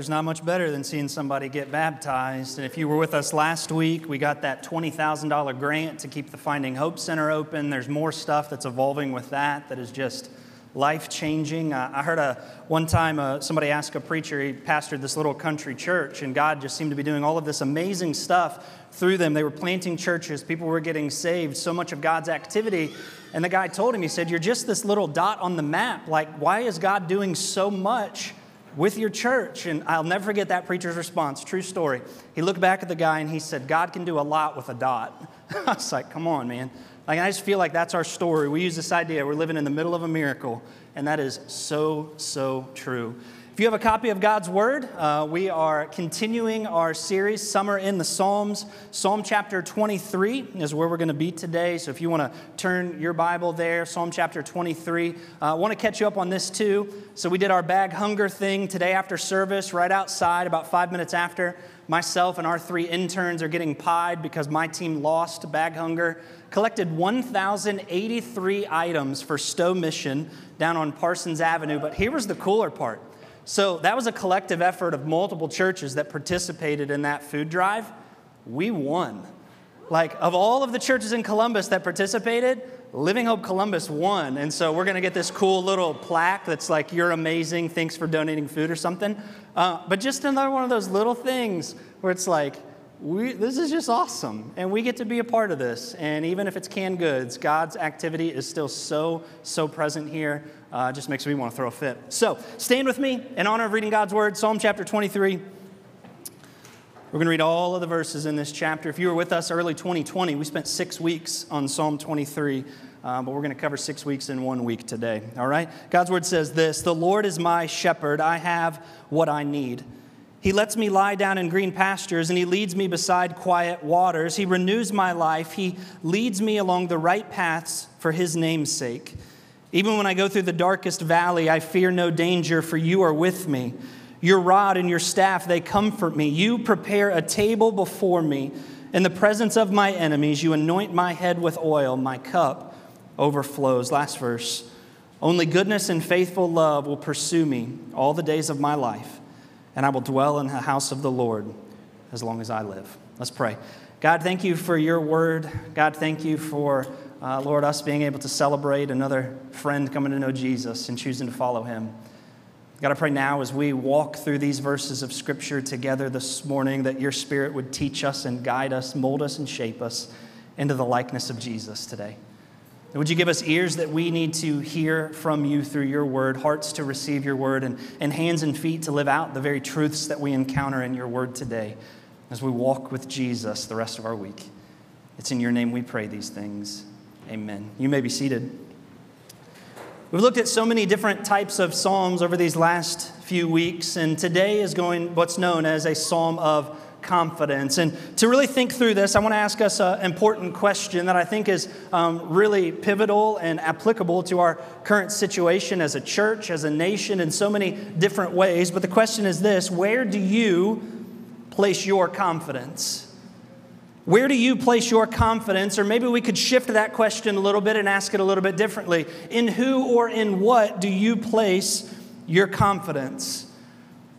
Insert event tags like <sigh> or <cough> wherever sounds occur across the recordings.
There's not much better than seeing somebody get baptized. And if you were with us last week, we got that $20,000 grant to keep the Finding Hope Center open. There's more stuff that's evolving with that that is just life changing. I heard a, one time uh, somebody asked a preacher, he pastored this little country church, and God just seemed to be doing all of this amazing stuff through them. They were planting churches, people were getting saved, so much of God's activity. And the guy told him, he said, You're just this little dot on the map. Like, why is God doing so much? With your church. And I'll never forget that preacher's response. True story. He looked back at the guy and he said, God can do a lot with a dot. <laughs> I was like, come on, man. Like, I just feel like that's our story. We use this idea we're living in the middle of a miracle, and that is so, so true. You have a copy of God's Word, uh, we are continuing our series, Summer in the Psalms. Psalm chapter 23 is where we're going to be today. So if you want to turn your Bible there, Psalm chapter 23. Uh, I want to catch you up on this too. So we did our bag hunger thing today after service, right outside, about five minutes after. Myself and our three interns are getting pied because my team lost bag hunger. Collected 1,083 items for Stowe Mission down on Parsons Avenue. But here was the cooler part so that was a collective effort of multiple churches that participated in that food drive. We won. Like, of all of the churches in Columbus that participated, Living Hope Columbus won. And so we're going to get this cool little plaque that's like, You're amazing, thanks for donating food or something. Uh, but just another one of those little things where it's like, we, this is just awesome. And we get to be a part of this. And even if it's canned goods, God's activity is still so, so present here. Uh, just makes me want to throw a fit. So stand with me in honor of reading God's word, Psalm chapter 23. We're going to read all of the verses in this chapter. If you were with us early 2020, we spent six weeks on Psalm 23. Uh, but we're going to cover six weeks in one week today. All right? God's word says this The Lord is my shepherd. I have what I need. He lets me lie down in green pastures and he leads me beside quiet waters. He renews my life. He leads me along the right paths for his name's sake. Even when I go through the darkest valley, I fear no danger, for you are with me. Your rod and your staff, they comfort me. You prepare a table before me. In the presence of my enemies, you anoint my head with oil. My cup overflows. Last verse. Only goodness and faithful love will pursue me all the days of my life and I will dwell in the house of the Lord as long as I live. Let's pray. God, thank you for your word. God, thank you for, uh, Lord, us being able to celebrate another friend coming to know Jesus and choosing to follow him. God, I pray now as we walk through these verses of Scripture together this morning that your Spirit would teach us and guide us, mold us, and shape us into the likeness of Jesus today. Would you give us ears that we need to hear from you through your word, hearts to receive your word, and, and hands and feet to live out the very truths that we encounter in your word today as we walk with Jesus the rest of our week? It's in your name we pray these things. Amen. You may be seated. We've looked at so many different types of psalms over these last few weeks, and today is going what's known as a psalm of confidence. And to really think through this, I want to ask us an important question that I think is um, really pivotal and applicable to our current situation as a church, as a nation, in so many different ways. But the question is this Where do you place your confidence? Where do you place your confidence? Or maybe we could shift that question a little bit and ask it a little bit differently. In who or in what do you place your confidence?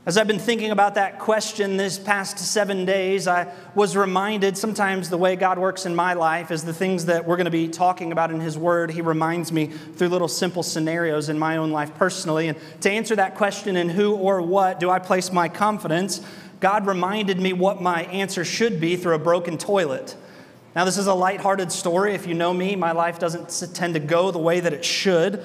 As I've been thinking about that question this past seven days, I was reminded sometimes the way God works in my life is the things that we're going to be talking about in His Word. He reminds me through little simple scenarios in my own life personally. And to answer that question, in who or what do I place my confidence, God reminded me what my answer should be through a broken toilet. Now, this is a lighthearted story. If you know me, my life doesn't tend to go the way that it should.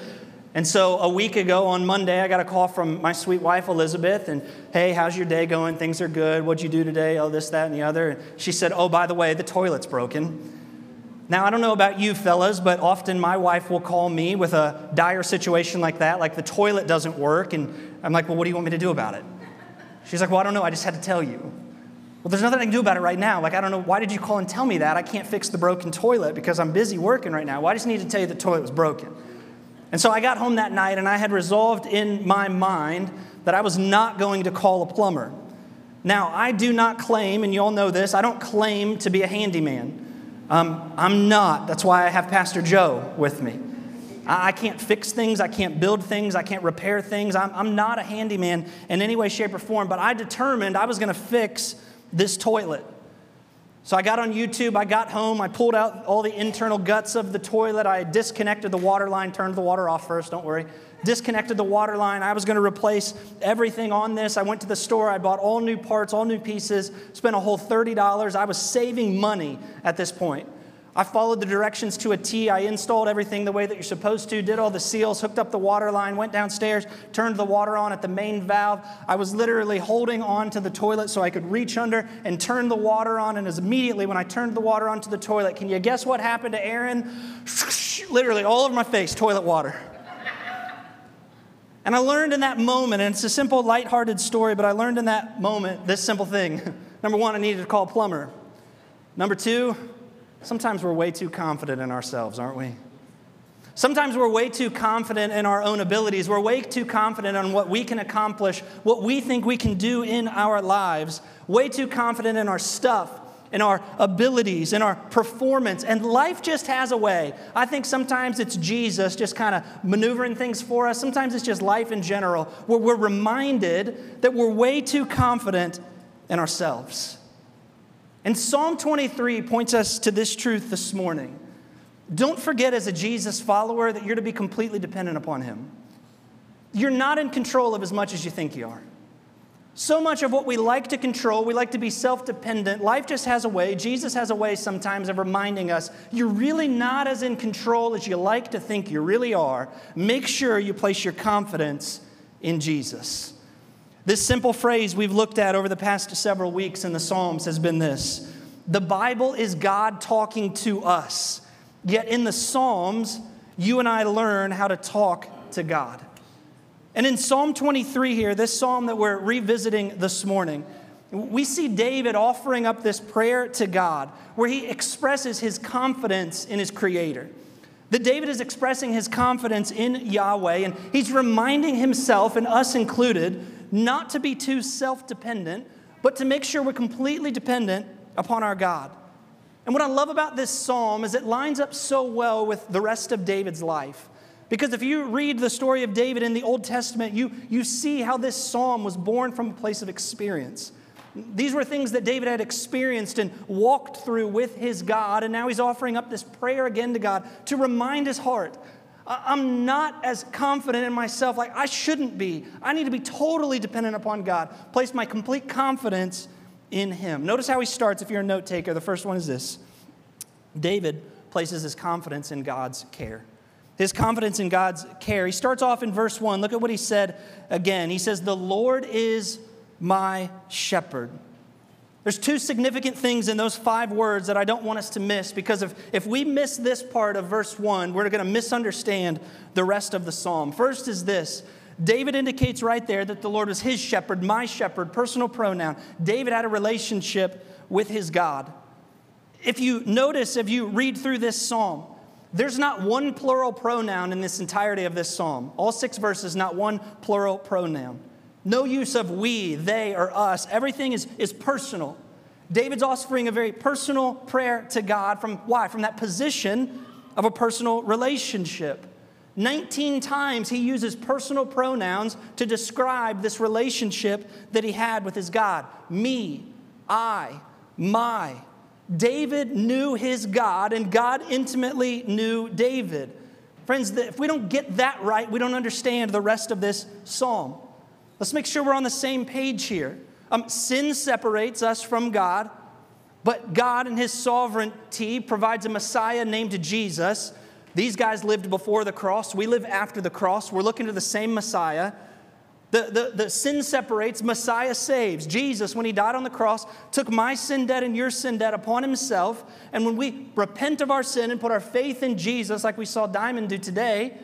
And so a week ago on Monday, I got a call from my sweet wife, Elizabeth, and hey, how's your day going? Things are good. What'd you do today? Oh, this, that, and the other. And she said, oh, by the way, the toilet's broken. Now, I don't know about you fellas, but often my wife will call me with a dire situation like that, like the toilet doesn't work. And I'm like, well, what do you want me to do about it? She's like, well, I don't know. I just had to tell you. Well, there's nothing I can do about it right now. Like, I don't know. Why did you call and tell me that? I can't fix the broken toilet because I'm busy working right now. Well, I just need to tell you the toilet was broken. And so I got home that night and I had resolved in my mind that I was not going to call a plumber. Now, I do not claim, and you all know this, I don't claim to be a handyman. Um, I'm not. That's why I have Pastor Joe with me. I, I can't fix things. I can't build things. I can't repair things. I'm, I'm not a handyman in any way, shape, or form. But I determined I was going to fix this toilet. So I got on YouTube, I got home, I pulled out all the internal guts of the toilet, I disconnected the water line, turned the water off first, don't worry. Disconnected the water line. I was going to replace everything on this. I went to the store, I bought all new parts, all new pieces, spent a whole $30. I was saving money at this point. I followed the directions to a T. I installed everything the way that you're supposed to, did all the seals, hooked up the water line, went downstairs, turned the water on at the main valve. I was literally holding on to the toilet so I could reach under and turn the water on. And as immediately when I turned the water onto the toilet, can you guess what happened to Aaron? <laughs> literally all over my face, toilet water. And I learned in that moment, and it's a simple, lighthearted story, but I learned in that moment this simple thing. <laughs> Number one, I needed to call a plumber. Number two, Sometimes we're way too confident in ourselves, aren't we? Sometimes we're way too confident in our own abilities. We're way too confident on what we can accomplish, what we think we can do in our lives, way too confident in our stuff, in our abilities, in our performance. And life just has a way. I think sometimes it's Jesus just kind of maneuvering things for us. Sometimes it's just life in general, where we're reminded that we're way too confident in ourselves. And Psalm 23 points us to this truth this morning. Don't forget, as a Jesus follower, that you're to be completely dependent upon Him. You're not in control of as much as you think you are. So much of what we like to control, we like to be self dependent. Life just has a way, Jesus has a way sometimes of reminding us you're really not as in control as you like to think you really are. Make sure you place your confidence in Jesus. This simple phrase we've looked at over the past several weeks in the Psalms has been this The Bible is God talking to us. Yet in the Psalms, you and I learn how to talk to God. And in Psalm 23 here, this psalm that we're revisiting this morning, we see David offering up this prayer to God where he expresses his confidence in his Creator. That David is expressing his confidence in Yahweh, and he's reminding himself, and us included, not to be too self dependent, but to make sure we're completely dependent upon our God. And what I love about this psalm is it lines up so well with the rest of David's life. Because if you read the story of David in the Old Testament, you, you see how this psalm was born from a place of experience. These were things that David had experienced and walked through with his God, and now he's offering up this prayer again to God to remind his heart I'm not as confident in myself like I shouldn't be. I need to be totally dependent upon God. Place my complete confidence in Him. Notice how he starts if you're a note taker. The first one is this David places his confidence in God's care. His confidence in God's care. He starts off in verse 1. Look at what he said again. He says, The Lord is my shepherd. There's two significant things in those five words that I don't want us to miss because if, if we miss this part of verse 1, we're going to misunderstand the rest of the psalm. First is this David indicates right there that the Lord was his shepherd, my shepherd, personal pronoun. David had a relationship with his God. If you notice, if you read through this psalm, there's not one plural pronoun in this entirety of this psalm. All six verses, not one plural pronoun. No use of we, they, or us. Everything is, is personal. David's offering a very personal prayer to God from why? From that position of a personal relationship. 19 times he uses personal pronouns to describe this relationship that he had with his God me, I, my. David knew his God, and God intimately knew David. Friends, if we don't get that right, we don't understand the rest of this psalm. Let's make sure we're on the same page here. Um, sin separates us from God, but God, in His sovereignty, provides a Messiah named Jesus. These guys lived before the cross. We live after the cross. We're looking to the same Messiah. The, the, the sin separates, Messiah saves. Jesus, when he died on the cross, took my sin debt and your sin debt upon himself. And when we repent of our sin and put our faith in Jesus, like we saw Diamond do today,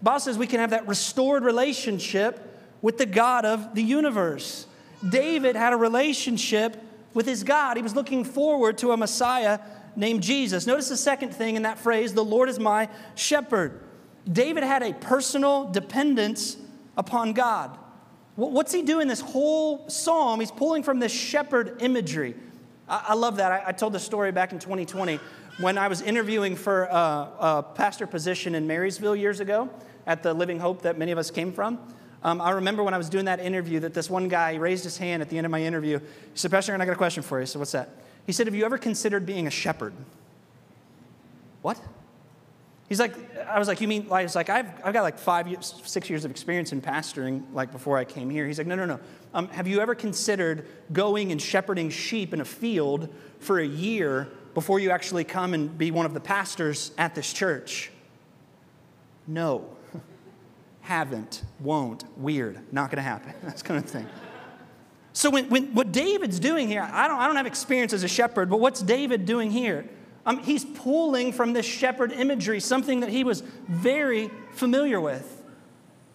Boss says we can have that restored relationship with the God of the universe. David had a relationship with his God. He was looking forward to a Messiah named Jesus. Notice the second thing in that phrase the Lord is my shepherd. David had a personal dependence upon God. What's he doing this whole psalm? He's pulling from this shepherd imagery. I love that. I told the story back in 2020 when I was interviewing for a, pastor position in Marysville years ago at the Living Hope that many of us came from. Um, I remember when I was doing that interview that this one guy raised his hand at the end of my interview. He said, Pastor, I got a question for you. So what's that? He said, Have you ever considered being a shepherd? What? He's like, I was like, you mean, I was like, I've, I've got like five, years, six years of experience in pastoring, like before I came here. He's like, no, no, no. Um, have you ever considered going and shepherding sheep in a field for a year before you actually come and be one of the pastors at this church? No. Haven't, won't, weird, not gonna happen. <laughs> That's kind of thing. So when, when, what David's doing here, I don't, I don't have experience as a shepherd, but what's David doing here? Um, he's pulling from this shepherd imagery, something that he was very familiar with.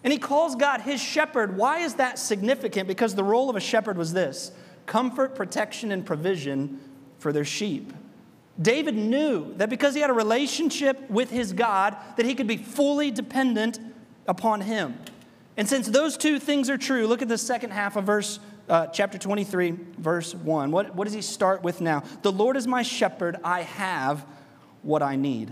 And he calls God his shepherd. Why is that significant? Because the role of a shepherd was this comfort, protection, and provision for their sheep. David knew that because he had a relationship with his God, that he could be fully dependent upon him. And since those two things are true, look at the second half of verse uh, chapter 23, verse 1. What, what does he start with now? The Lord is my shepherd, I have what I need.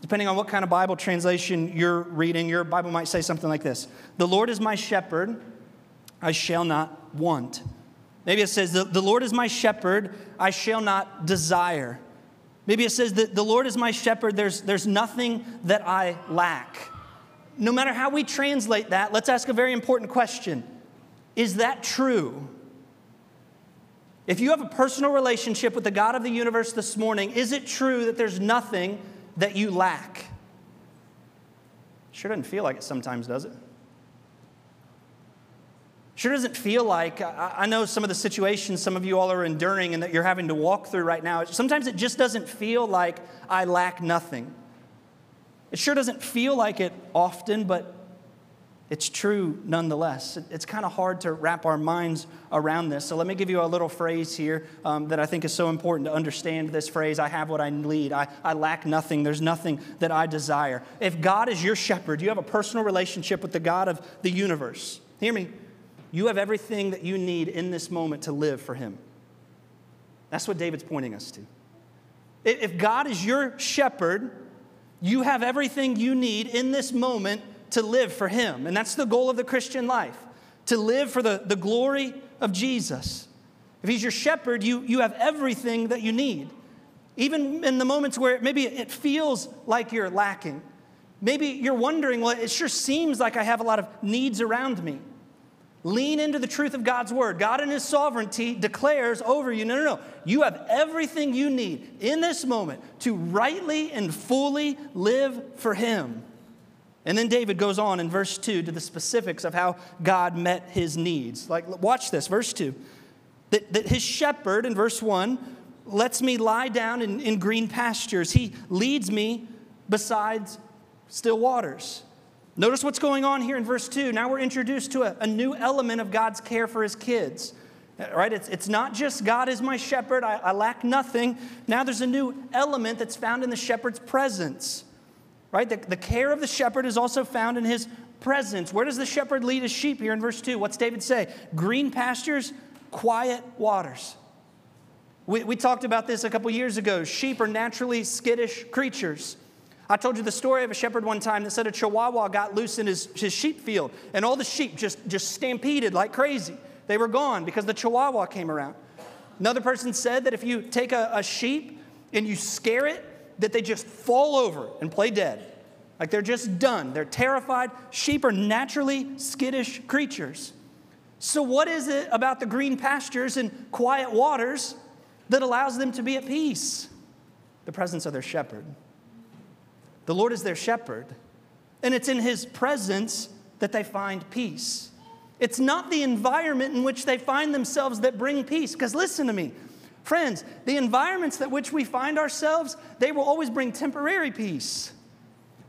Depending on what kind of Bible translation you're reading, your Bible might say something like this The Lord is my shepherd, I shall not want. Maybe it says, The, Lord is my shepherd, I shall not desire. Maybe it says the Lord is my shepherd, there's, there's nothing that I lack. No matter how we translate that, let's ask a very important question is that true? If you have a personal relationship with the God of the universe this morning, is it true that there's nothing that you lack? Sure doesn't feel like it sometimes, does it? Sure doesn't feel like, I know some of the situations some of you all are enduring and that you're having to walk through right now. Sometimes it just doesn't feel like I lack nothing. It sure doesn't feel like it often, but it's true nonetheless. It's kind of hard to wrap our minds around this. So let me give you a little phrase here um, that I think is so important to understand this phrase I have what I need, I, I lack nothing, there's nothing that I desire. If God is your shepherd, you have a personal relationship with the God of the universe. Hear me. You have everything that you need in this moment to live for Him. That's what David's pointing us to. If God is your shepherd, you have everything you need in this moment to live for Him. And that's the goal of the Christian life to live for the, the glory of Jesus. If He's your shepherd, you, you have everything that you need. Even in the moments where maybe it feels like you're lacking. Maybe you're wondering, well, it sure seems like I have a lot of needs around me. Lean into the truth of God's word. God, in His sovereignty, declares over you no, no, no. You have everything you need in this moment to rightly and fully live for Him. And then David goes on in verse 2 to the specifics of how God met his needs. Like, watch this, verse 2. That, that his shepherd, in verse 1, lets me lie down in, in green pastures. He leads me beside still waters. Notice what's going on here in verse 2. Now we're introduced to a, a new element of God's care for his kids. Uh, right? It's, it's not just God is my shepherd, I, I lack nothing. Now there's a new element that's found in the shepherd's presence right? The, the care of the shepherd is also found in his presence. Where does the shepherd lead his sheep here in verse 2? What's David say? Green pastures, quiet waters. We, we talked about this a couple years ago. Sheep are naturally skittish creatures. I told you the story of a shepherd one time that said a chihuahua got loose in his, his sheep field, and all the sheep just, just stampeded like crazy. They were gone because the chihuahua came around. Another person said that if you take a, a sheep and you scare it, that they just fall over and play dead. Like they're just done. They're terrified. Sheep are naturally skittish creatures. So, what is it about the green pastures and quiet waters that allows them to be at peace? The presence of their shepherd. The Lord is their shepherd, and it's in his presence that they find peace. It's not the environment in which they find themselves that bring peace. Because listen to me, Friends, the environments that which we find ourselves, they will always bring temporary peace.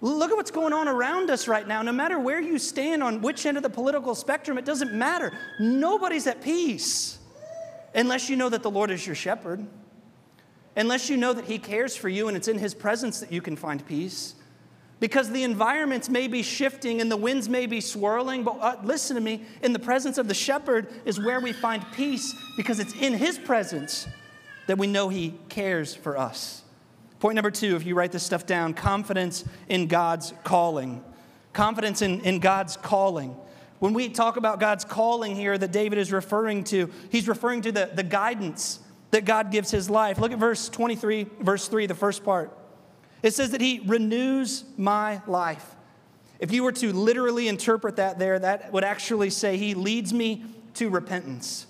Look at what's going on around us right now. No matter where you stand on which end of the political spectrum, it doesn't matter. Nobody's at peace unless you know that the Lord is your shepherd, unless you know that He cares for you and it's in His presence that you can find peace. Because the environments may be shifting and the winds may be swirling, but uh, listen to me, in the presence of the shepherd is where we find peace because it's in His presence that we know He cares for us. Point number two, if you write this stuff down, confidence in God's calling. Confidence in, in God's calling. When we talk about God's calling here that David is referring to, he's referring to the, the guidance that God gives his life. Look at verse 23, verse 3, the first part. It says that he renews my life. If you were to literally interpret that there, that would actually say he leads me to repentance.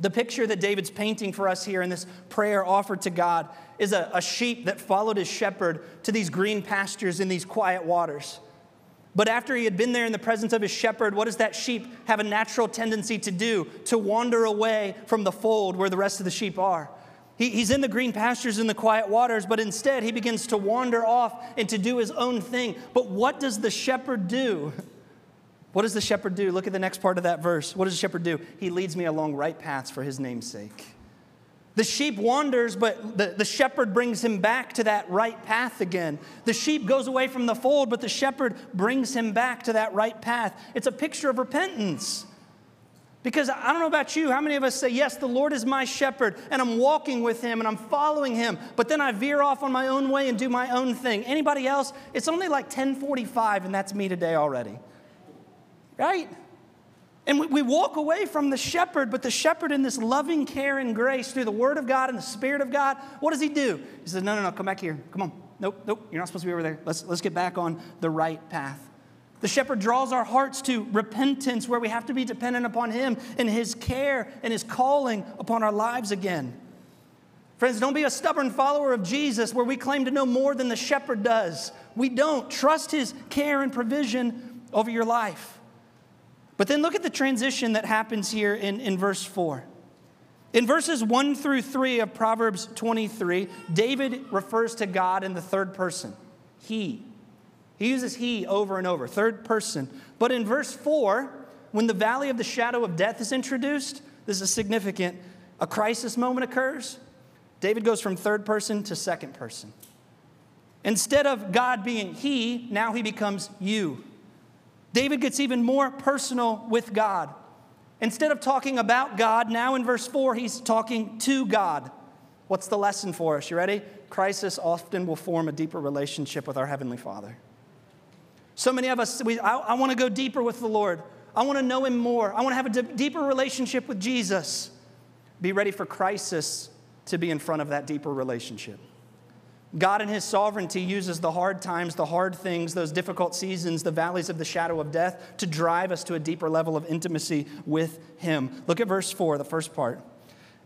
The picture that David's painting for us here in this prayer offered to God is a, a sheep that followed his shepherd to these green pastures in these quiet waters. But after he had been there in the presence of his shepherd, what does that sheep have a natural tendency to do? To wander away from the fold where the rest of the sheep are. He, he's in the green pastures in the quiet waters, but instead he begins to wander off and to do his own thing. But what does the shepherd do? <laughs> What does the shepherd do? Look at the next part of that verse. What does the shepherd do? He leads me along right paths for his name's sake. The sheep wanders, but the, the shepherd brings him back to that right path again. The sheep goes away from the fold, but the shepherd brings him back to that right path. It's a picture of repentance. Because I don't know about you, how many of us say, Yes, the Lord is my shepherd, and I'm walking with him and I'm following him, but then I veer off on my own way and do my own thing. Anybody else? It's only like 1045, and that's me today already. Right? And we, walk away from the shepherd, but the shepherd, in this loving care and grace through the word of God and the spirit of God, what does he do? He says, No, no, no, come back here. Come on. Nope, nope, you're not supposed to be over there. Let's, let's get back on the right path. The shepherd draws our hearts to repentance where we have to be dependent upon him and his care and his calling upon our lives again. Friends, don't be a stubborn follower of Jesus where we claim to know more than the shepherd does. We don't. Trust his care and provision over your life. But then look at the transition that happens here in, in verse 4. In verses 1 through 3 of Proverbs 23, David refers to God in the third person, he. He uses he over and over, third person. But in verse 4, when the valley of the shadow of death is introduced, this is significant. A crisis moment occurs. David goes from third person to second person. Instead of God being he, now he becomes you. David gets even more personal with God. Instead of talking about God, now in verse 4, he's talking to God. What's the lesson for us? You ready? Crisis often will form a deeper relationship with our Heavenly Father. So many of us, we, I, I want to go deeper with the Lord. I want to know Him more. I want to have a d- deeper relationship with Jesus. Be ready for crisis to be in front of that deeper relationship. God, in His sovereignty, uses the hard times, the hard things, those difficult seasons, the valleys of the shadow of death to drive us to a deeper level of intimacy with Him. Look at verse 4, the first part.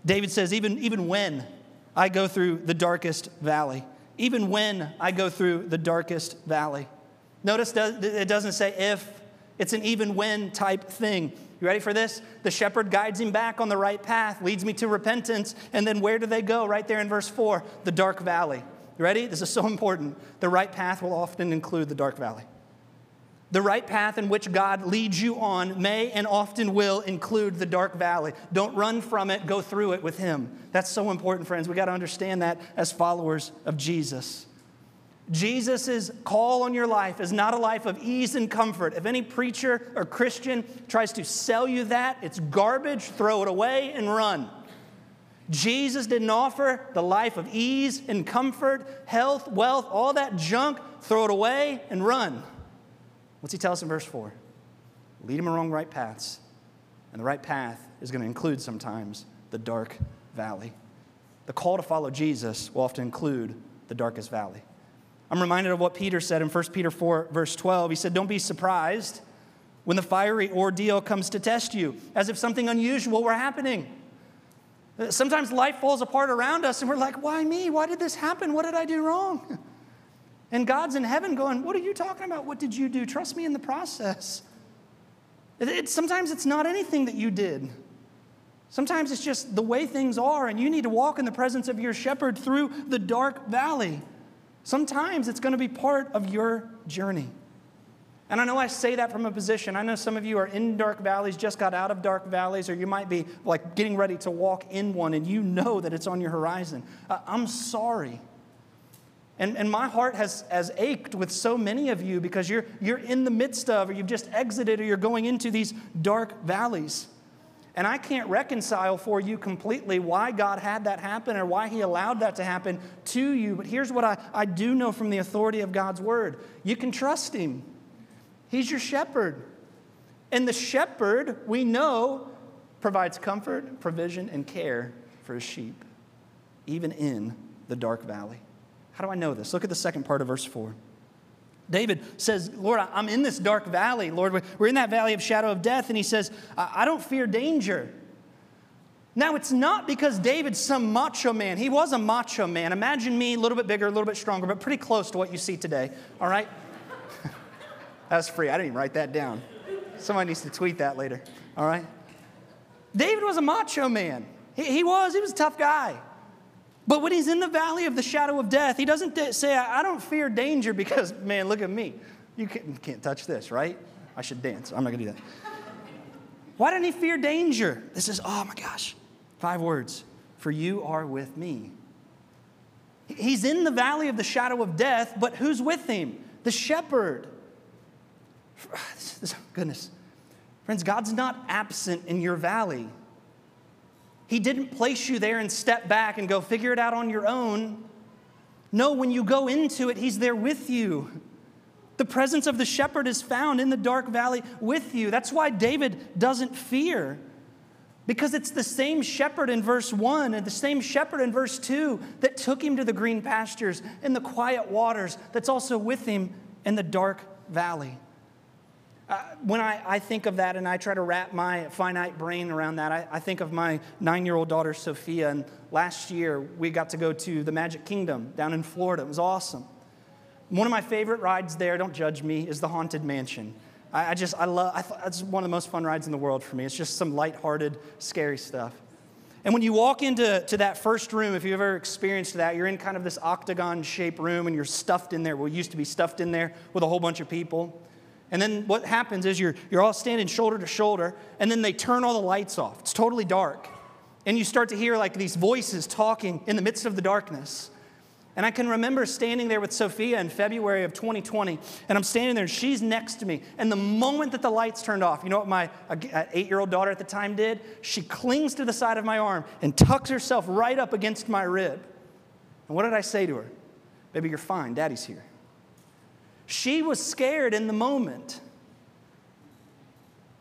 David says, Even, even when I go through the darkest valley, even when I go through the darkest valley. Notice it doesn't say if, it's an even when type thing. You ready for this? The shepherd guides him back on the right path, leads me to repentance, and then where do they go? Right there in verse 4 the dark valley. Ready? This is so important. The right path will often include the dark valley. The right path in which God leads you on may and often will include the dark valley. Don't run from it, go through it with Him. That's so important, friends. We got to understand that as followers of Jesus. Jesus' call on your life is not a life of ease and comfort. If any preacher or Christian tries to sell you that, it's garbage, throw it away and run. Jesus didn't offer the life of ease and comfort, health, wealth, all that junk, throw it away and run. What's he tell us in verse 4? Lead him along right paths. And the right path is going to include sometimes the dark valley. The call to follow Jesus will often include the darkest valley. I'm reminded of what Peter said in 1 Peter 4, verse 12. He said, Don't be surprised when the fiery ordeal comes to test you, as if something unusual were happening. Sometimes life falls apart around us and we're like, why me? Why did this happen? What did I do wrong? <laughs> And God's in heaven going, what are you talking about? What did you do? Trust me in the process. It, it, sometimes it's not anything that you did. Sometimes it's just the way things are, and you need to walk in the presence of your shepherd through the dark valley. Sometimes it's going to be part of your journey. And I know I say that from a position. I know some of you are in dark valleys, just got out of dark valleys, or you might be like getting ready to walk in one and you know that it's on your horizon. Uh, I'm sorry. And, and my heart has, has ached with so many of you because you're, you're in the midst of, or you've just exited, or you're going into these dark valleys. And I can't reconcile for you completely why God had that happen or why He allowed that to happen to you. But here's what I, I do know from the authority of God's word you can trust Him, He's your shepherd. And the shepherd, we know, provides comfort, provision, and care for his sheep, even in the dark valley. How do I know this? Look at the second part of verse 4. David says, Lord, I'm in this dark valley. Lord, we're in that valley of shadow of death. And he says, I don't fear danger. Now, it's not because David's some macho man. He was a macho man. Imagine me, a little bit bigger, a little bit stronger, but pretty close to what you see today. All right? That was free. I didn't even write that down. Somebody needs to tweet that later. All right? David was a macho man. He, he was. He was a tough guy. But when he's in the valley of the shadow of death, he doesn't say, I don't fear danger because, <laughs> man, look at me. You can't, can't touch this, right? I should dance. I'm not going to do that. Why didn't he fear danger? This is, oh my gosh, five words. For you are with me. He's in the valley of the shadow of death, but who's with him? The shepherd. Goodness. Friends, God's not absent in your valley. He didn't place you there and step back and go figure it out on your own. No, when you go into it, He's there with you. The presence of the shepherd is found in the dark valley with you. That's why David doesn't fear. Because it's the same shepherd in verse 1 and the same shepherd in verse 2 that took him to the green pastures and the quiet waters that's also with him in the dark valley. Uh, when I, I, think of that and I try to wrap my finite brain around that, I, I think of my nine year old daughter, Sophia. And last year, we got to go to the Magic Kingdom down in Florida. It was awesome. One of my favorite rides there, don't judge me, is the Haunted Mansion. I, I just, I love, I th- it's one of the most fun rides in the world for me. It's just some lighthearted, scary stuff. And when you walk into to that first room, if you've ever experienced that, you're in kind of this octagon shaped room and you're stuffed in there. Well, used to be stuffed in there with a whole bunch of people. And then what happens is you're, you're all standing shoulder to shoulder, and then they turn all the lights off. It's totally dark. And you start to hear like these voices talking in the midst of the darkness. And I can remember standing there with Sophia in February of 2020, and I'm standing there, and she's next to me. And the moment that the lights turned off, you know what my eight year old daughter at the time did? She clings to the side of my arm and tucks herself right up against my rib. And what did I say to her? Baby, you're fine. Daddy's here. She was scared in the moment.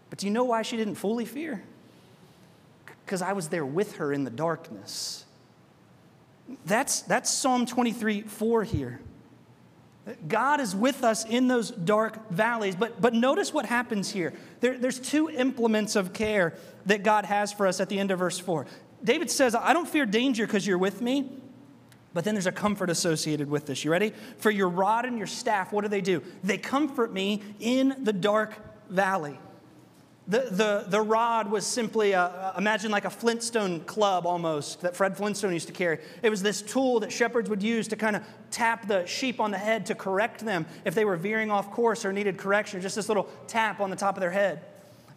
But do you know why she didn't fully fear? Because I was there with her in the darkness. That's, that's Psalm 23 4 here. God is with us in those dark valleys. But, but notice what happens here. There, there's two implements of care that God has for us at the end of verse 4. David says, I don't fear danger because you're with me. But then there's a comfort associated with this. You ready? For your rod and your staff, what do they do? They comfort me in the dark valley. The, the, the rod was simply, a, imagine like a Flintstone club almost that Fred Flintstone used to carry. It was this tool that shepherds would use to kind of tap the sheep on the head to correct them if they were veering off course or needed correction, just this little tap on the top of their head.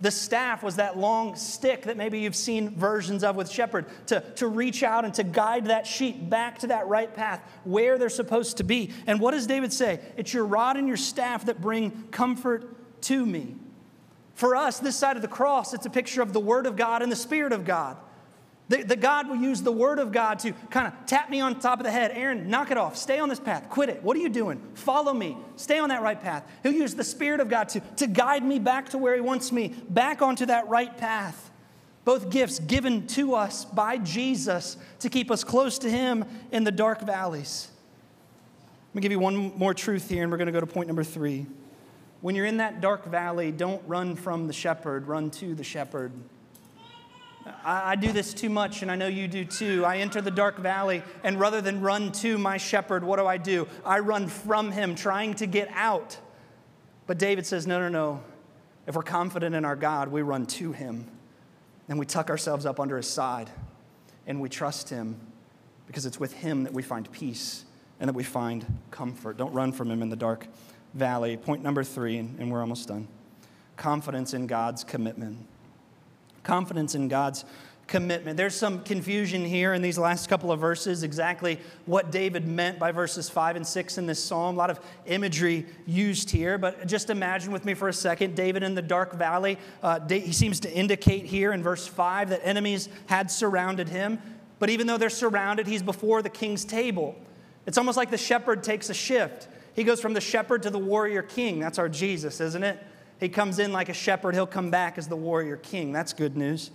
The staff was that long stick that maybe you've seen versions of with shepherd to, to reach out and to guide that sheep back to that right path where they're supposed to be. And what does David say? It's your rod and your staff that bring comfort to me. For us, this side of the cross, it's a picture of the Word of God and the Spirit of God. The, the, God will use the word of God to kind of tap me on top of the head. Aaron, knock it off. Stay on this path. Quit it. What are you doing? Follow me. Stay on that right path. He'll use the Spirit of God to, to guide me back to where He wants me, back onto that right path. Both gifts given to us by Jesus to keep us close to Him in the dark valleys. Let me give you one more truth here, and we're going to go to point number three. When you're in that dark valley, don't run from the shepherd, run to the shepherd. I, I do this too much, and I know you do too. I enter the dark valley, and rather than run to my shepherd, what do I do? I run from him, trying to get out. But David says, no, no, no. If we're confident in our God, we run to him, and we tuck ourselves up under his side, and we trust him because it's with him that we find peace and that we find comfort. Don't run from him in the dark valley. Point number three, and we're almost done confidence in God's commitment confidence in God's commitment. There's some confusion here in these last couple of verses, exactly what David meant by verses 5 and 6 in this psalm. A lot of imagery used here, but just imagine with me for a second David in the dark valley. Uh, he seems to indicate here in verse 5 that enemies had surrounded him, but even though they're surrounded, he's before the king's table. It's almost like the shepherd takes a shift. He goes from the shepherd to the warrior king. That's our Jesus, isn't it? He comes in like a shepherd, he'll come back as the warrior king. That's good news.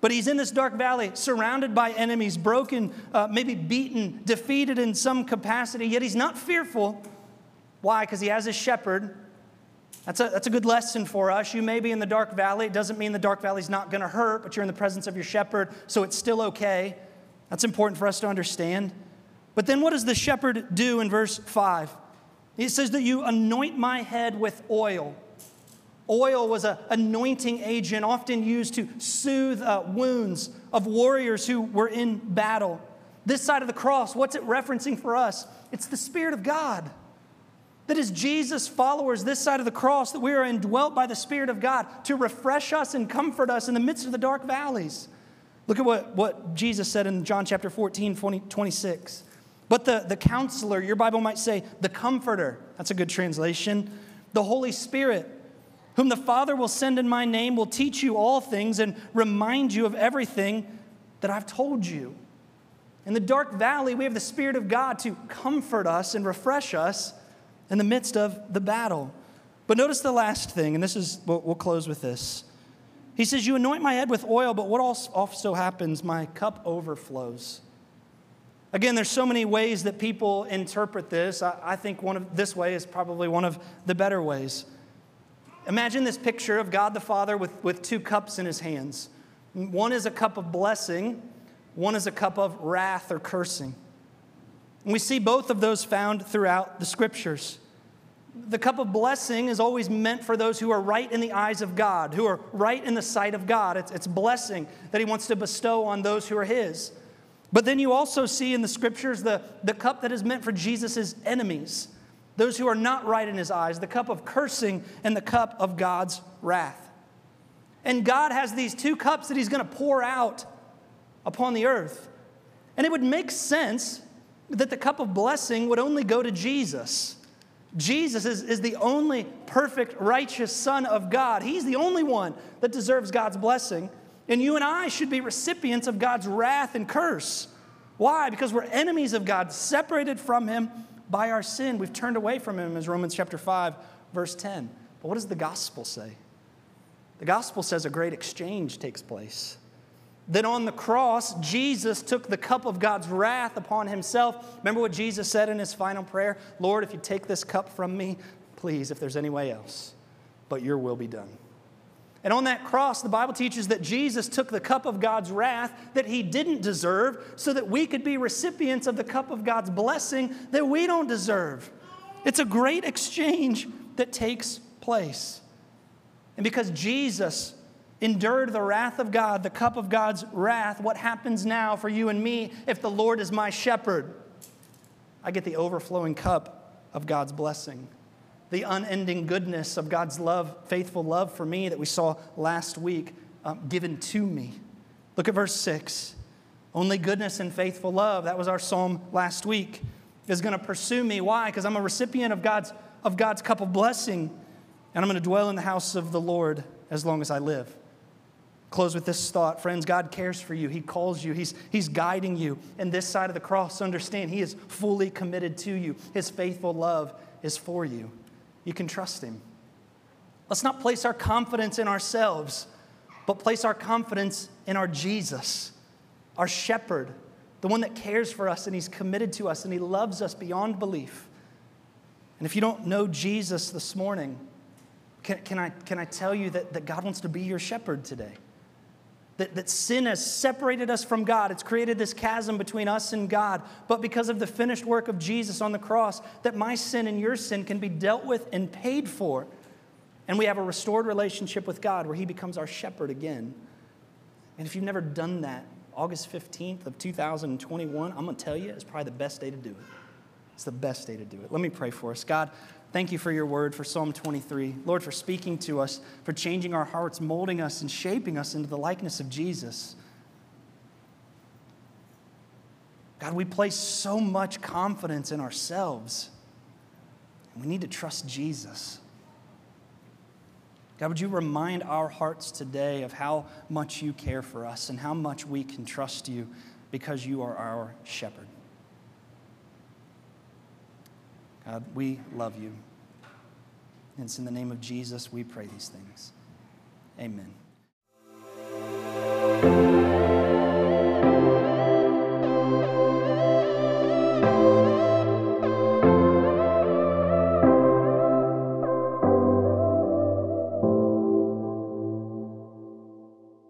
But he's in this dark valley, surrounded by enemies, broken, uh, maybe beaten, defeated in some capacity, yet he's not fearful. Why? Because he has his shepherd. That's a, that's a good lesson for us. You may be in the dark valley. It doesn't mean the dark valley is not going to hurt, but you're in the presence of your shepherd, so it's still okay. That's important for us to understand. But then what does the shepherd do in verse 5? He says that you anoint my head with oil. Oil was an anointing agent often used to soothe uh, wounds of warriors who were in battle. This side of the cross, what's it referencing for us? It's the Spirit of God. That is Jesus' followers, this side of the cross, that we are indwelt by the Spirit of God to refresh us and comfort us in the midst of the dark valleys. Look at what, what Jesus said in John chapter 14, 20, 26. But the, the counselor, your Bible might say, the comforter, that's a good translation, the Holy Spirit whom the Father will send in my name, will teach you all things and remind you of everything that I've told you. In the dark valley, we have the Spirit of God to comfort us and refresh us in the midst of the battle. But notice the last thing, and this is, we'll, close with this. He says, You anoint my head with oil, but what also happens? My cup overflows. Again, there's so many ways that people interpret this. I, I think one of this way is probably one of the better ways. Imagine this picture of God the Father with, with two cups in his hands. One is a cup of blessing, one is a cup of wrath or cursing. And we see both of those found throughout the scriptures. The cup of blessing is always meant for those who are right in the eyes of God, who are right in the sight of God. It's, it's blessing that He wants to bestow on those who are His. But then you also see in the scriptures the, the cup that is meant for Jesus' enemies those who are not right in his eyes, the cup of cursing and the cup of God's wrath. And God has these two cups that he's going to pour out upon the earth. And it would make sense that the cup of blessing would only go to Jesus. Jesus is, is the only perfect, righteous Son of God. He's the only one that deserves God's blessing. And you and I should be recipients of God's wrath and curse. Why? Because we're enemies of God, separated from Him by our sin. We've turned away from him, as Romans chapter 5, verse 10. But what does the gospel say? The gospel says a great exchange takes place. That on the cross, Jesus took the cup of God's wrath upon himself. Remember what Jesus said in his final prayer? Lord, if you take this cup from me, please, if there's any way else, but your will be done. And on that cross, the Bible teaches that Jesus took the cup of God's wrath that he didn't deserve so that we could be recipients of the cup of God's blessing that we don't deserve. It's a great exchange that takes place. And because Jesus endured the wrath of God, the cup of God's wrath, what happens now for you and me if the Lord is my shepherd? I get the overflowing cup of God's blessing the unending goodness of God's love, faithful love for me that we saw last week, um, given to me. Look at verse 6. Only goodness and faithful love, that was our psalm last week, is going to pursue me. Why? Because I'm a recipient of God's, of God's cup of blessing, and I'm going to dwell in the house of the Lord as long as I live. Close with this thought, friends. God cares for you. He calls you. He's, he's guiding you. And this side of the cross, understand, He is fully committed to you. His faithful love is for you you can trust Him. Let's not place our confidence in ourselves, but place our confidence in our Jesus, our shepherd, the one that cares for us and He's committed to us and He loves us beyond belief. And if you don't know Jesus this morning, can, can, I, can I tell you that, that God wants to be your shepherd today? That, that sin has separated us from God. It's created this chasm between us and God. But because of the finished work of Jesus on the cross, that my sin and your sin can be dealt with and paid for. And we have a restored relationship with God where He becomes our shepherd again. And if you've never done that, August 15th of 2021, I'm going to tell you, it's probably the best day to do it. It's the best day to do it. Let me pray for us. God, Thank you for your word, for Psalm 23. Lord, for speaking to us, for changing our hearts, molding us, and shaping us into the likeness of Jesus. God, we place so much confidence in ourselves, and we need to trust Jesus. God, would you remind our hearts today of how much you care for us and how much we can trust you because you are our shepherd? God, we love you. And it's in the name of Jesus we pray these things. Amen.